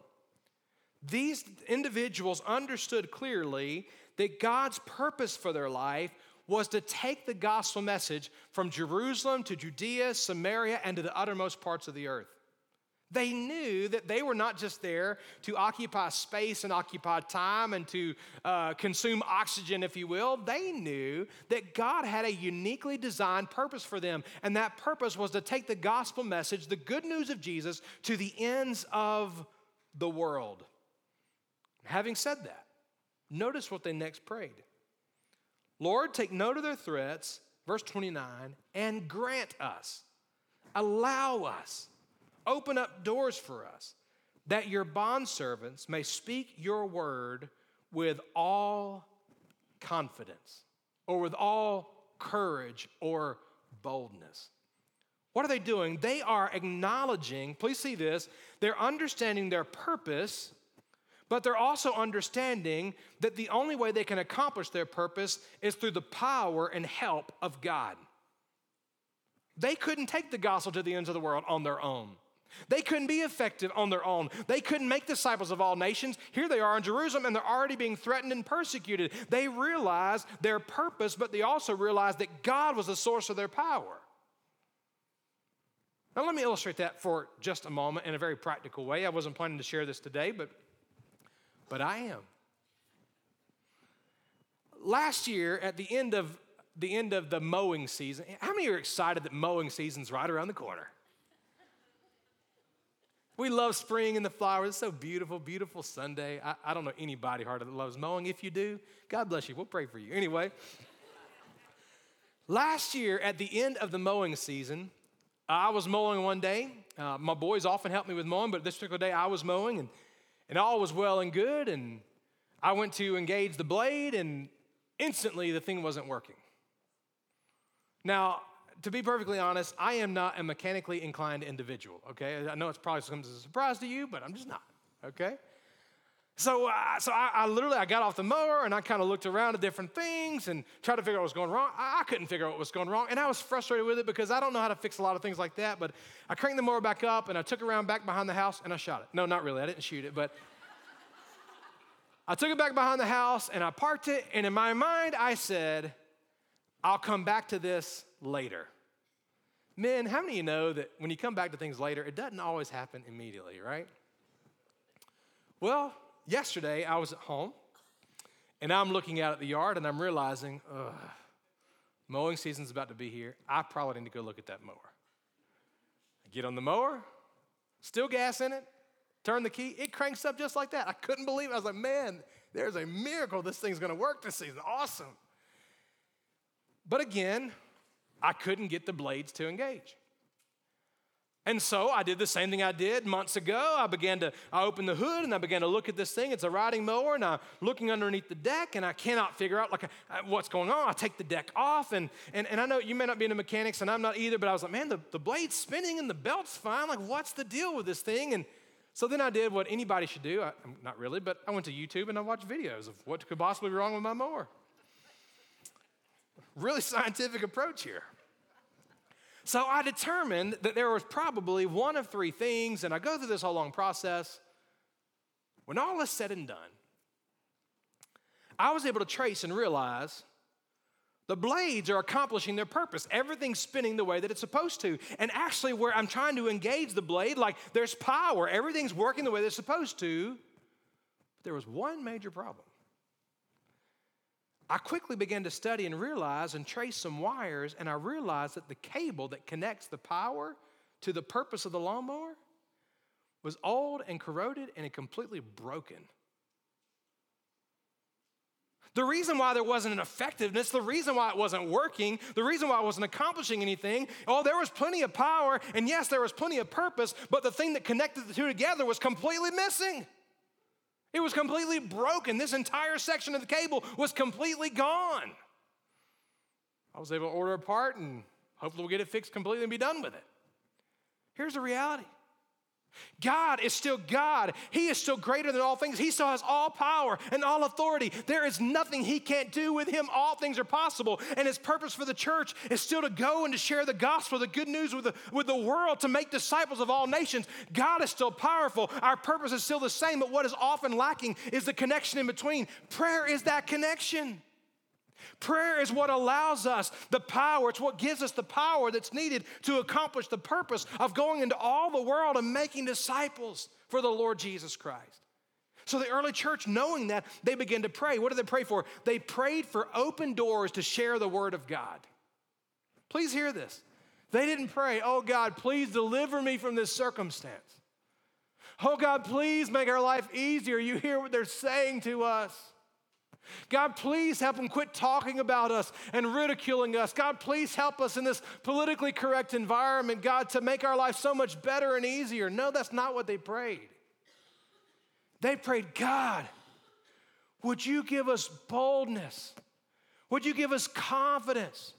These individuals understood clearly that God's purpose for their life was to take the gospel message from Jerusalem to Judea, Samaria, and to the uttermost parts of the earth. They knew that they were not just there to occupy space and occupy time and to uh, consume oxygen, if you will. They knew that God had a uniquely designed purpose for them. And that purpose was to take the gospel message, the good news of Jesus, to the ends of the world. Having said that, notice what they next prayed Lord, take note of their threats, verse 29, and grant us, allow us Open up doors for us that your bondservants may speak your word with all confidence or with all courage or boldness. What are they doing? They are acknowledging, please see this, they're understanding their purpose, but they're also understanding that the only way they can accomplish their purpose is through the power and help of God. They couldn't take the gospel to the ends of the world on their own. They couldn't be effective on their own. They couldn't make disciples of all nations. Here they are in Jerusalem and they're already being threatened and persecuted. They realized their purpose, but they also realized that God was the source of their power. Now, let me illustrate that for just a moment in a very practical way. I wasn't planning to share this today, but, but I am. Last year, at the end of the end of the mowing season, how many are excited that mowing season's right around the corner? We love spring and the flowers. It's so beautiful, beautiful Sunday. I, I don't know anybody hardly that loves mowing. If you do, God bless you. We'll pray for you. Anyway, last year at the end of the mowing season, I was mowing one day. Uh, my boys often help me with mowing, but this particular day I was mowing and, and all was well and good. And I went to engage the blade, and instantly the thing wasn't working. Now, to be perfectly honest, I am not a mechanically inclined individual, okay? I know it's probably comes as a surprise to you, but I'm just not, okay? So, uh, so I, I, literally I got off the mower and I kind of looked around at different things and tried to figure out what was going wrong. I, I, couldn't figure out what was going wrong, and I was frustrated with it because I don't know how to fix a lot of things like that. But I cranked the mower back up and I took it around back behind the house and I shot it. No, not really. I didn't shoot it, but (laughs) I took it back behind the house and I parked it. And in my mind, I said, "I'll come back to this later. Men, how many of you know that when you come back to things later, it doesn't always happen immediately, right? Well, yesterday I was at home and I'm looking out at the yard and I'm realizing, ugh, Mowing season's about to be here. I probably need to go look at that mower. I get on the mower, still gas in it, turn the key, it cranks up just like that. I couldn't believe it. I was like, man, there's a miracle this thing's gonna work this season. Awesome. But again, I couldn't get the blades to engage. And so I did the same thing I did months ago. I began to, I opened the hood and I began to look at this thing. It's a riding mower, and I'm looking underneath the deck, and I cannot figure out like uh, what's going on. I take the deck off, and, and, and I know you may not be into mechanics, and I'm not either, but I was like, man, the, the blade's spinning and the belt's fine. Like, what's the deal with this thing? And so then I did what anybody should do. I, not really, but I went to YouTube and I watched videos of what could possibly be wrong with my mower. Really scientific approach here. So I determined that there was probably one of three things, and I go through this whole long process. When all is said and done, I was able to trace and realize the blades are accomplishing their purpose. Everything's spinning the way that it's supposed to. And actually, where I'm trying to engage the blade, like there's power, everything's working the way they're supposed to. But there was one major problem. I quickly began to study and realize and trace some wires, and I realized that the cable that connects the power to the purpose of the lawnmower was old and corroded and completely broken. The reason why there wasn't an effectiveness, the reason why it wasn't working, the reason why it wasn't accomplishing anything, oh, there was plenty of power, and yes, there was plenty of purpose, but the thing that connected the two together was completely missing. It was completely broken. This entire section of the cable was completely gone. I was able to order a part and hopefully we'll get it fixed completely and be done with it. Here's the reality God is still God. He is still greater than all things. He still has all power and all authority. There is nothing He can't do with Him. All things are possible. And His purpose for the church is still to go and to share the gospel, the good news with the, with the world, to make disciples of all nations. God is still powerful. Our purpose is still the same, but what is often lacking is the connection in between. Prayer is that connection. Prayer is what allows us the power, it's what gives us the power that's needed to accomplish the purpose of going into all the world and making disciples for the Lord Jesus Christ. So the early church, knowing that, they began to pray. What did they pray for? They prayed for open doors to share the word of God. Please hear this. They didn't pray, oh God, please deliver me from this circumstance. Oh God, please make our life easier. You hear what they're saying to us. God, please help them quit talking about us and ridiculing us. God, please help us in this politically correct environment, God, to make our life so much better and easier. No, that's not what they prayed. They prayed, God, would you give us boldness? Would you give us confidence,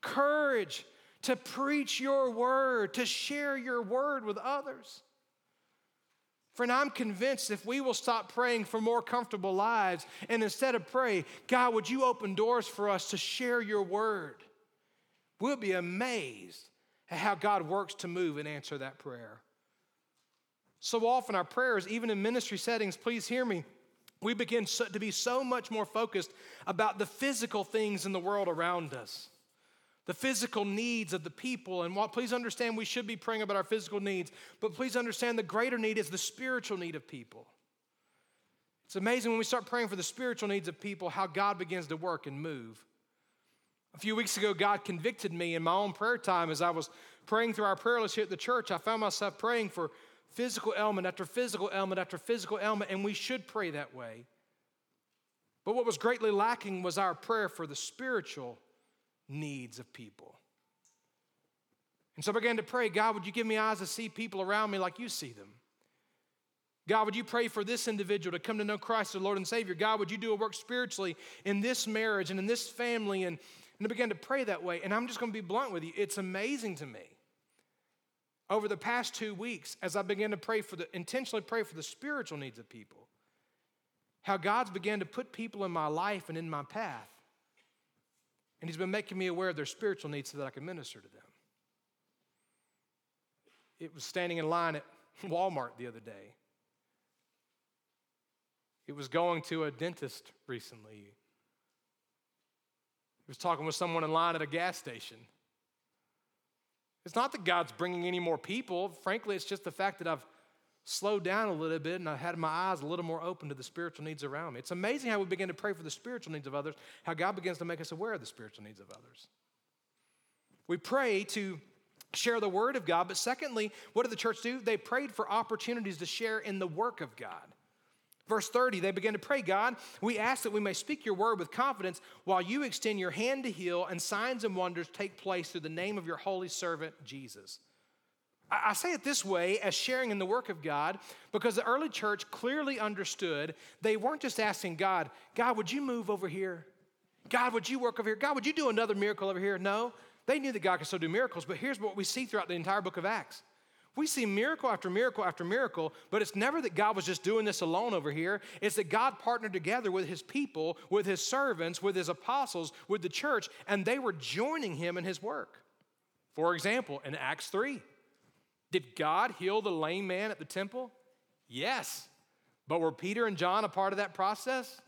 courage to preach your word, to share your word with others? Friend, I'm convinced if we will stop praying for more comfortable lives and instead of pray, God, would you open doors for us to share your word? We'll be amazed at how God works to move and answer that prayer. So often, our prayers, even in ministry settings, please hear me, we begin to be so much more focused about the physical things in the world around us the physical needs of the people. And while, please understand we should be praying about our physical needs, but please understand the greater need is the spiritual need of people. It's amazing when we start praying for the spiritual needs of people how God begins to work and move. A few weeks ago, God convicted me in my own prayer time as I was praying through our prayer list here at the church. I found myself praying for physical ailment after physical ailment after physical ailment, and we should pray that way. But what was greatly lacking was our prayer for the spiritual needs of people. And so I began to pray God, would you give me eyes to see people around me like you see them? God, would you pray for this individual to come to know Christ as Lord and Savior? God, would you do a work spiritually in this marriage and in this family? And, and I began to pray that way. And I'm just going to be blunt with you. It's amazing to me. Over the past two weeks, as I began to pray for the intentionally pray for the spiritual needs of people, how God's began to put people in my life and in my path and He's been making me aware of their spiritual needs so that I can minister to them. It was standing in line at (laughs) Walmart the other day. It was going to a dentist recently. He was talking with someone in line at a gas station. It's not that God's bringing any more people. Frankly, it's just the fact that I've slowed down a little bit and I had my eyes a little more open to the spiritual needs around me. It's amazing how we begin to pray for the spiritual needs of others, how God begins to make us aware of the spiritual needs of others. We pray to share the word of God, but secondly, what did the church do? They prayed for opportunities to share in the work of God. Verse 30, they began to pray, God, we ask that we may speak your word with confidence while you extend your hand to heal and signs and wonders take place through the name of your holy servant, Jesus. I say it this way as sharing in the work of God because the early church clearly understood they weren't just asking God, God, would you move over here? God, would you work over here? God, would you do another miracle over here? No, they knew that God could still do miracles, but here's what we see throughout the entire book of Acts. We see miracle after miracle after miracle, but it's never that God was just doing this alone over here. It's that God partnered together with his people, with his servants, with his apostles, with the church, and they were joining him in his work. For example, in Acts 3, did God heal the lame man at the temple? Yes. But were Peter and John a part of that process?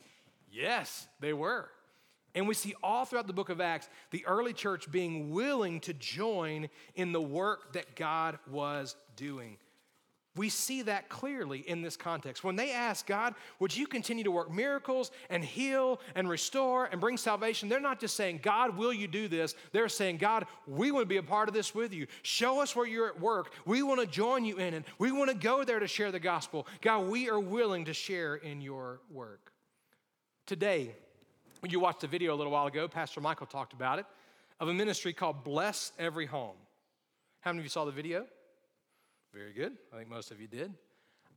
Yes, they were. And we see all throughout the book of Acts the early church being willing to join in the work that God was doing. We see that clearly in this context. When they ask God, Would you continue to work miracles and heal and restore and bring salvation? They're not just saying, God, will you do this? They're saying, God, we want to be a part of this with you. Show us where you're at work. We want to join you in it. We want to go there to share the gospel. God, we are willing to share in your work. Today, when you watched the video a little while ago, Pastor Michael talked about it, of a ministry called Bless Every Home. How many of you saw the video? Very good. I think most of you did.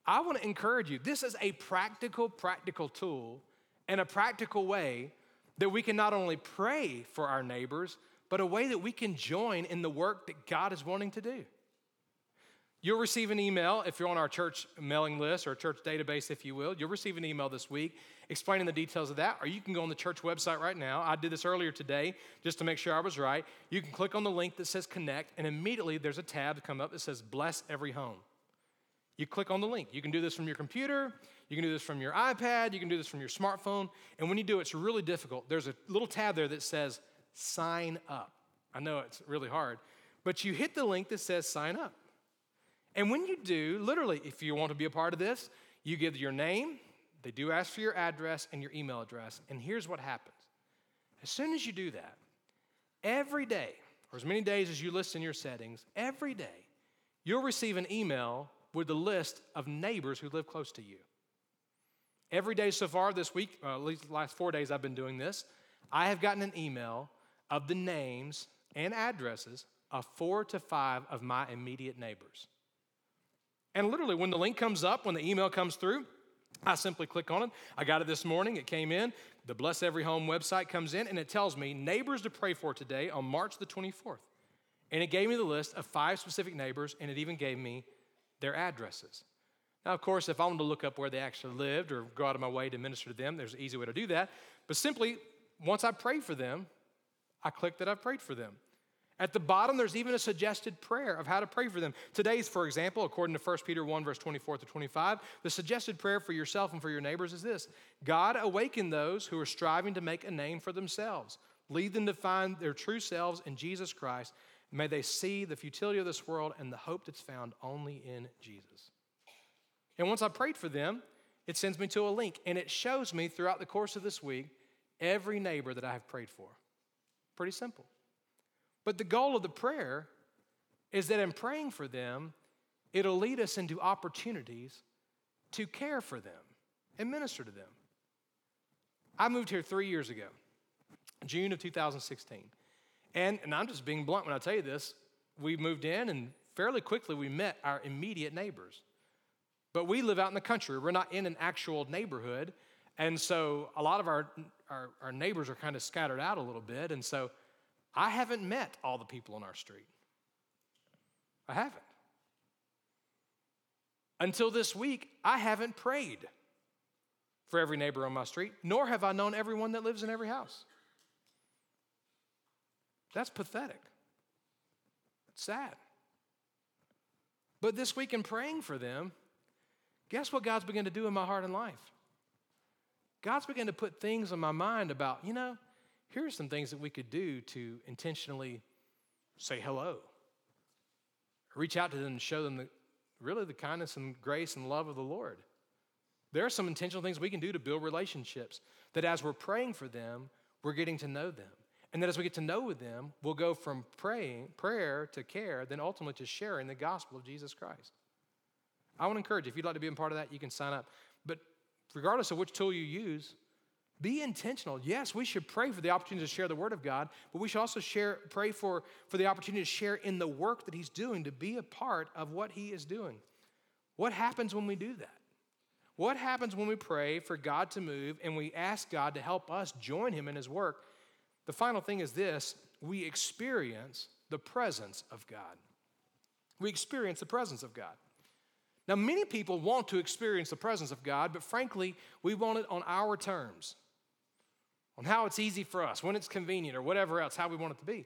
I want to encourage you. This is a practical, practical tool and a practical way that we can not only pray for our neighbors, but a way that we can join in the work that God is wanting to do. You'll receive an email if you're on our church mailing list or church database, if you will. You'll receive an email this week explaining the details of that, or you can go on the church website right now. I did this earlier today just to make sure I was right. You can click on the link that says connect, and immediately there's a tab that comes up that says bless every home. You click on the link. You can do this from your computer, you can do this from your iPad, you can do this from your smartphone. And when you do, it's really difficult. There's a little tab there that says sign up. I know it's really hard, but you hit the link that says sign up. And when you do, literally, if you want to be a part of this, you give your name, they do ask for your address and your email address. And here's what happens as soon as you do that, every day, or as many days as you list in your settings, every day, you'll receive an email with the list of neighbors who live close to you. Every day so far this week, uh, at least the last four days I've been doing this, I have gotten an email of the names and addresses of four to five of my immediate neighbors. And literally, when the link comes up, when the email comes through, I simply click on it. I got it this morning. It came in. The Bless Every Home website comes in and it tells me neighbors to pray for today on March the 24th. And it gave me the list of five specific neighbors and it even gave me their addresses. Now, of course, if I wanted to look up where they actually lived or go out of my way to minister to them, there's an easy way to do that. But simply, once I pray for them, I click that I've prayed for them. At the bottom, there's even a suggested prayer of how to pray for them. Today's, for example, according to 1 Peter 1, verse 24 to 25, the suggested prayer for yourself and for your neighbors is this God, awaken those who are striving to make a name for themselves. Lead them to find their true selves in Jesus Christ. May they see the futility of this world and the hope that's found only in Jesus. And once I prayed for them, it sends me to a link and it shows me throughout the course of this week every neighbor that I have prayed for. Pretty simple. But the goal of the prayer is that in praying for them, it'll lead us into opportunities to care for them and minister to them. I moved here three years ago, June of 2016. And, and I'm just being blunt when I tell you this. We moved in, and fairly quickly we met our immediate neighbors. But we live out in the country, we're not in an actual neighborhood. And so a lot of our, our, our neighbors are kind of scattered out a little bit. And so I haven't met all the people on our street. I haven't. Until this week, I haven't prayed for every neighbor on my street, nor have I known everyone that lives in every house. That's pathetic. It's sad. But this week, in praying for them, guess what God's begun to do in my heart and life? God's begun to put things in my mind about, you know, here are some things that we could do to intentionally say hello, reach out to them and show them the really the kindness and grace and love of the Lord. There are some intentional things we can do to build relationships that as we're praying for them, we're getting to know them. And that as we get to know them, we'll go from praying, prayer to care, then ultimately to sharing the gospel of Jesus Christ. I want to encourage you, if you'd like to be a part of that, you can sign up. But regardless of which tool you use, be intentional. Yes, we should pray for the opportunity to share the word of God, but we should also share, pray for, for the opportunity to share in the work that he's doing, to be a part of what he is doing. What happens when we do that? What happens when we pray for God to move and we ask God to help us join him in his work? The final thing is this we experience the presence of God. We experience the presence of God. Now, many people want to experience the presence of God, but frankly, we want it on our terms, on how it's easy for us, when it's convenient, or whatever else, how we want it to be.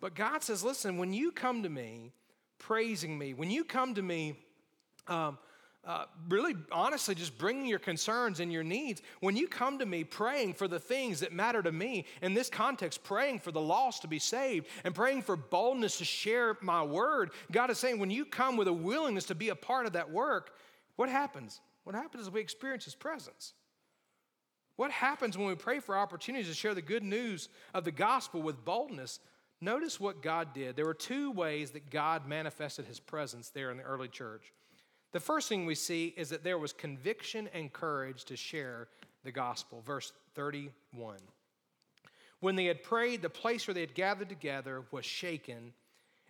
But God says, listen, when you come to me praising me, when you come to me um, uh, really honestly just bringing your concerns and your needs. When you come to me praying for the things that matter to me, in this context, praying for the lost to be saved and praying for boldness to share my word, God is saying, when you come with a willingness to be a part of that work, what happens? What happens is we experience His presence. What happens when we pray for opportunities to share the good news of the gospel with boldness? Notice what God did. There were two ways that God manifested His presence there in the early church. The first thing we see is that there was conviction and courage to share the gospel. Verse 31. When they had prayed, the place where they had gathered together was shaken,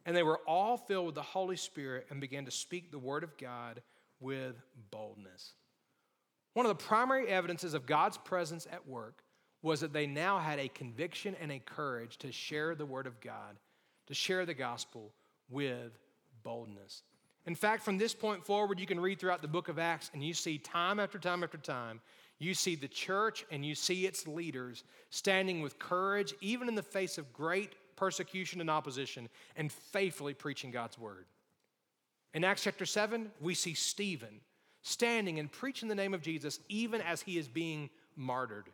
and they were all filled with the Holy Spirit and began to speak the word of God with boldness. One of the primary evidences of God's presence at work was that they now had a conviction and a courage to share the word of God, to share the gospel with boldness. In fact, from this point forward, you can read throughout the book of Acts and you see time after time after time, you see the church and you see its leaders standing with courage, even in the face of great persecution and opposition, and faithfully preaching God's word. In Acts chapter 7, we see Stephen standing and preaching the name of Jesus even as he is being martyred.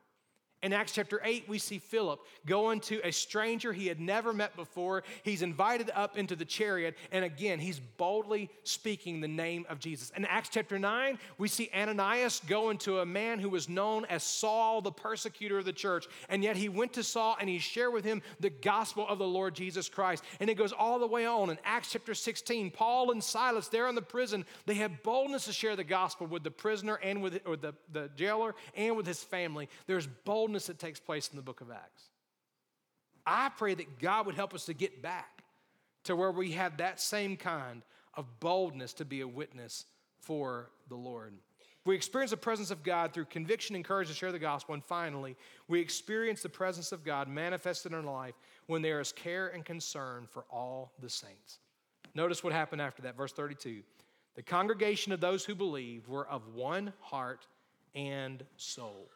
In Acts chapter 8, we see Philip going to a stranger he had never met before. He's invited up into the chariot, and again, he's boldly speaking the name of Jesus. In Acts chapter 9, we see Ananias going to a man who was known as Saul, the persecutor of the church, and yet he went to Saul and he shared with him the gospel of the Lord Jesus Christ. And it goes all the way on. In Acts chapter 16, Paul and Silas, there in the prison, they have boldness to share the gospel with the prisoner and with or the, the jailer and with his family. There's boldness boldness that takes place in the book of Acts. I pray that God would help us to get back to where we have that same kind of boldness to be a witness for the Lord. We experience the presence of God through conviction and courage to share the gospel. And finally, we experience the presence of God manifested in our life when there is care and concern for all the saints. Notice what happened after that, verse 32. The congregation of those who believed were of one heart and soul.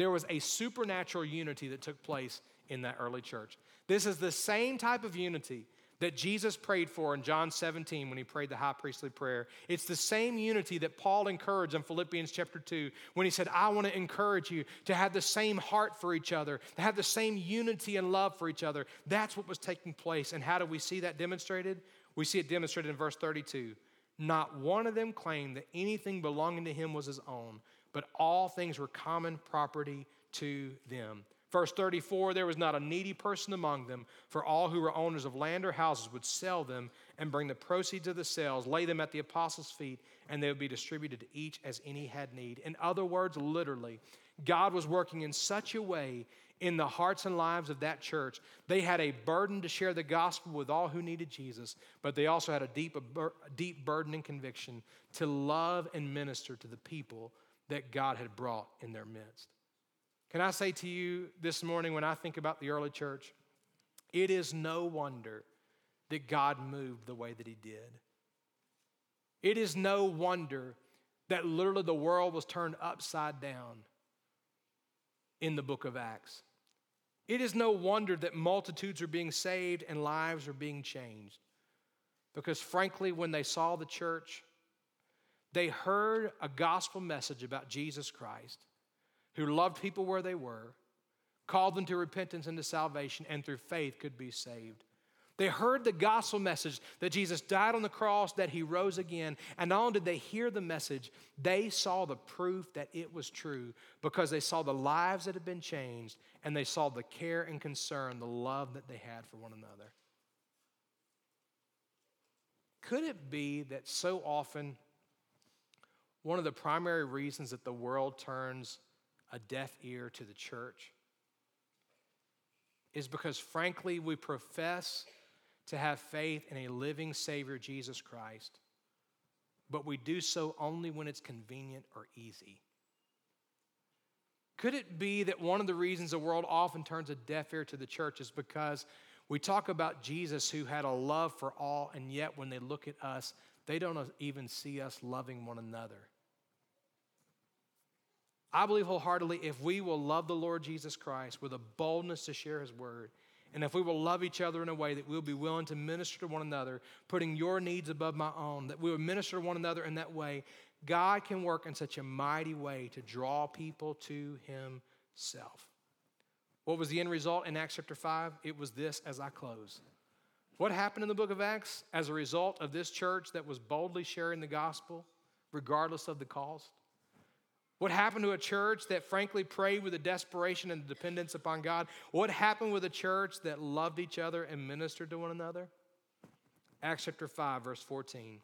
There was a supernatural unity that took place in that early church. This is the same type of unity that Jesus prayed for in John 17 when he prayed the high priestly prayer. It's the same unity that Paul encouraged in Philippians chapter 2 when he said, I want to encourage you to have the same heart for each other, to have the same unity and love for each other. That's what was taking place. And how do we see that demonstrated? We see it demonstrated in verse 32. Not one of them claimed that anything belonging to him was his own but all things were common property to them. Verse 34 there was not a needy person among them, for all who were owners of land or houses would sell them and bring the proceeds of the sales, lay them at the apostles' feet, and they would be distributed to each as any had need. In other words, literally, God was working in such a way in the hearts and lives of that church. They had a burden to share the gospel with all who needed Jesus, but they also had a deep, a deep burden and conviction to love and minister to the people that God had brought in their midst. Can I say to you this morning, when I think about the early church, it is no wonder that God moved the way that He did. It is no wonder that literally the world was turned upside down in the book of Acts. It is no wonder that multitudes are being saved and lives are being changed. Because frankly, when they saw the church, they heard a gospel message about Jesus Christ, who loved people where they were, called them to repentance and to salvation, and through faith could be saved. They heard the gospel message that Jesus died on the cross, that he rose again. And not only did they hear the message, they saw the proof that it was true because they saw the lives that had been changed and they saw the care and concern, the love that they had for one another. Could it be that so often one of the primary reasons that the world turns a deaf ear to the church is because, frankly, we profess to have faith in a living Savior, Jesus Christ, but we do so only when it's convenient or easy. Could it be that one of the reasons the world often turns a deaf ear to the church is because we talk about Jesus who had a love for all, and yet when they look at us, they don't even see us loving one another? I believe wholeheartedly if we will love the Lord Jesus Christ with a boldness to share his word, and if we will love each other in a way that we'll be willing to minister to one another, putting your needs above my own, that we will minister to one another in that way, God can work in such a mighty way to draw people to Himself. What was the end result in Acts chapter 5? It was this as I close. What happened in the book of Acts as a result of this church that was boldly sharing the gospel, regardless of the cost? What happened to a church that frankly prayed with a desperation and dependence upon God? What happened with a church that loved each other and ministered to one another? Acts chapter 5, verse 14.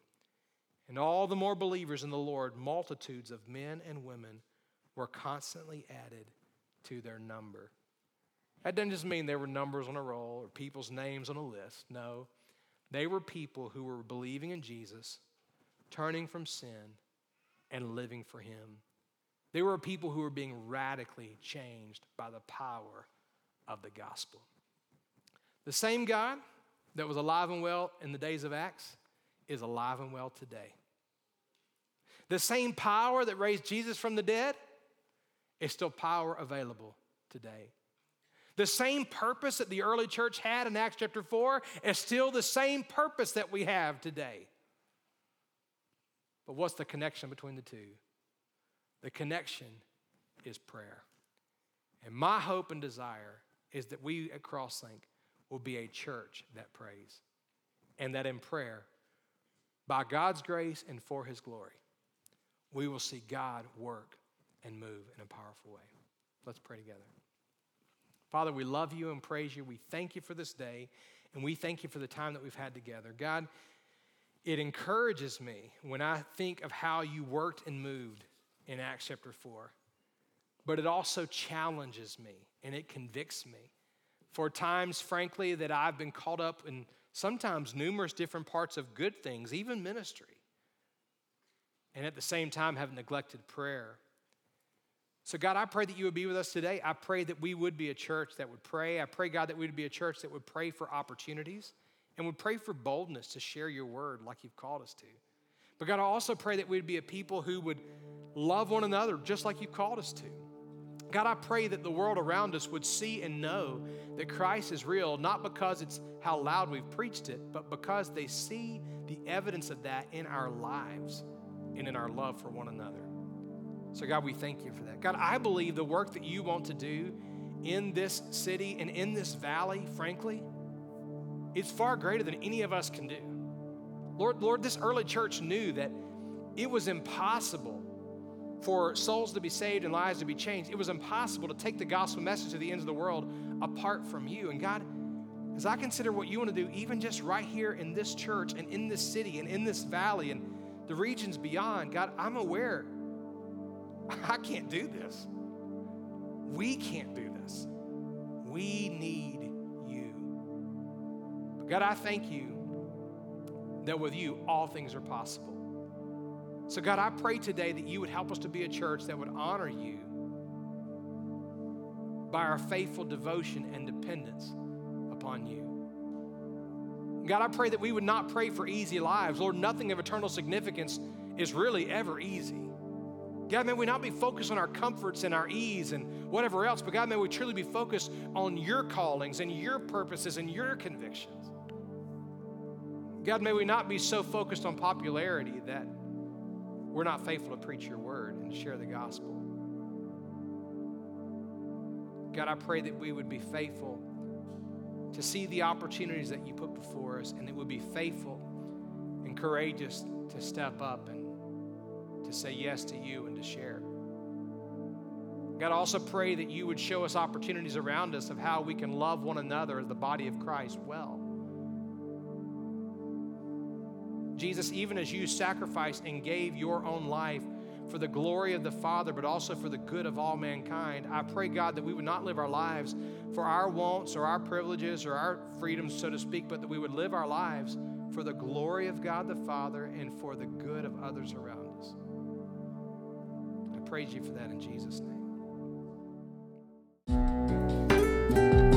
And all the more believers in the Lord, multitudes of men and women were constantly added to their number. That doesn't just mean there were numbers on a roll or people's names on a list. No, they were people who were believing in Jesus, turning from sin, and living for Him. They were people who were being radically changed by the power of the gospel. The same God that was alive and well in the days of Acts is alive and well today. The same power that raised Jesus from the dead is still power available today. The same purpose that the early church had in Acts chapter 4 is still the same purpose that we have today. But what's the connection between the two? The connection is prayer. And my hope and desire is that we at Crosslink will be a church that prays. And that in prayer, by God's grace and for His glory, we will see God work and move in a powerful way. Let's pray together. Father, we love you and praise you. We thank you for this day, and we thank you for the time that we've had together. God, it encourages me when I think of how you worked and moved in Acts chapter 4. But it also challenges me and it convicts me. For times, frankly, that I've been caught up in sometimes numerous different parts of good things, even ministry, and at the same time have neglected prayer. So, God, I pray that you would be with us today. I pray that we would be a church that would pray. I pray, God, that we would be a church that would pray for opportunities and would pray for boldness to share your word like you've called us to. But, God, I also pray that we'd be a people who would love one another just like you called us to. God, I pray that the world around us would see and know that Christ is real, not because it's how loud we've preached it, but because they see the evidence of that in our lives and in our love for one another. So, God, we thank you for that. God, I believe the work that you want to do in this city and in this valley, frankly, is far greater than any of us can do. Lord, Lord, this early church knew that it was impossible for souls to be saved and lives to be changed. It was impossible to take the gospel message to the ends of the world apart from you. And God, as I consider what you want to do, even just right here in this church and in this city and in this valley and the regions beyond, God, I'm aware (laughs) I can't do this. We can't do this. We need you. But God, I thank you that with you, all things are possible. So, God, I pray today that you would help us to be a church that would honor you by our faithful devotion and dependence upon you. God, I pray that we would not pray for easy lives. Lord, nothing of eternal significance is really ever easy. God, may we not be focused on our comforts and our ease and whatever else, but God, may we truly be focused on your callings and your purposes and your convictions. God, may we not be so focused on popularity that we're not faithful to preach your word and share the gospel. God, I pray that we would be faithful to see the opportunities that you put before us, and that we'd be faithful and courageous to step up and to say yes to you and to share. God, I also pray that you would show us opportunities around us of how we can love one another as the body of Christ well. Jesus, even as you sacrificed and gave your own life for the glory of the Father, but also for the good of all mankind, I pray, God, that we would not live our lives for our wants or our privileges or our freedoms, so to speak, but that we would live our lives for the glory of God the Father and for the good of others around us. I praise you for that in Jesus' name.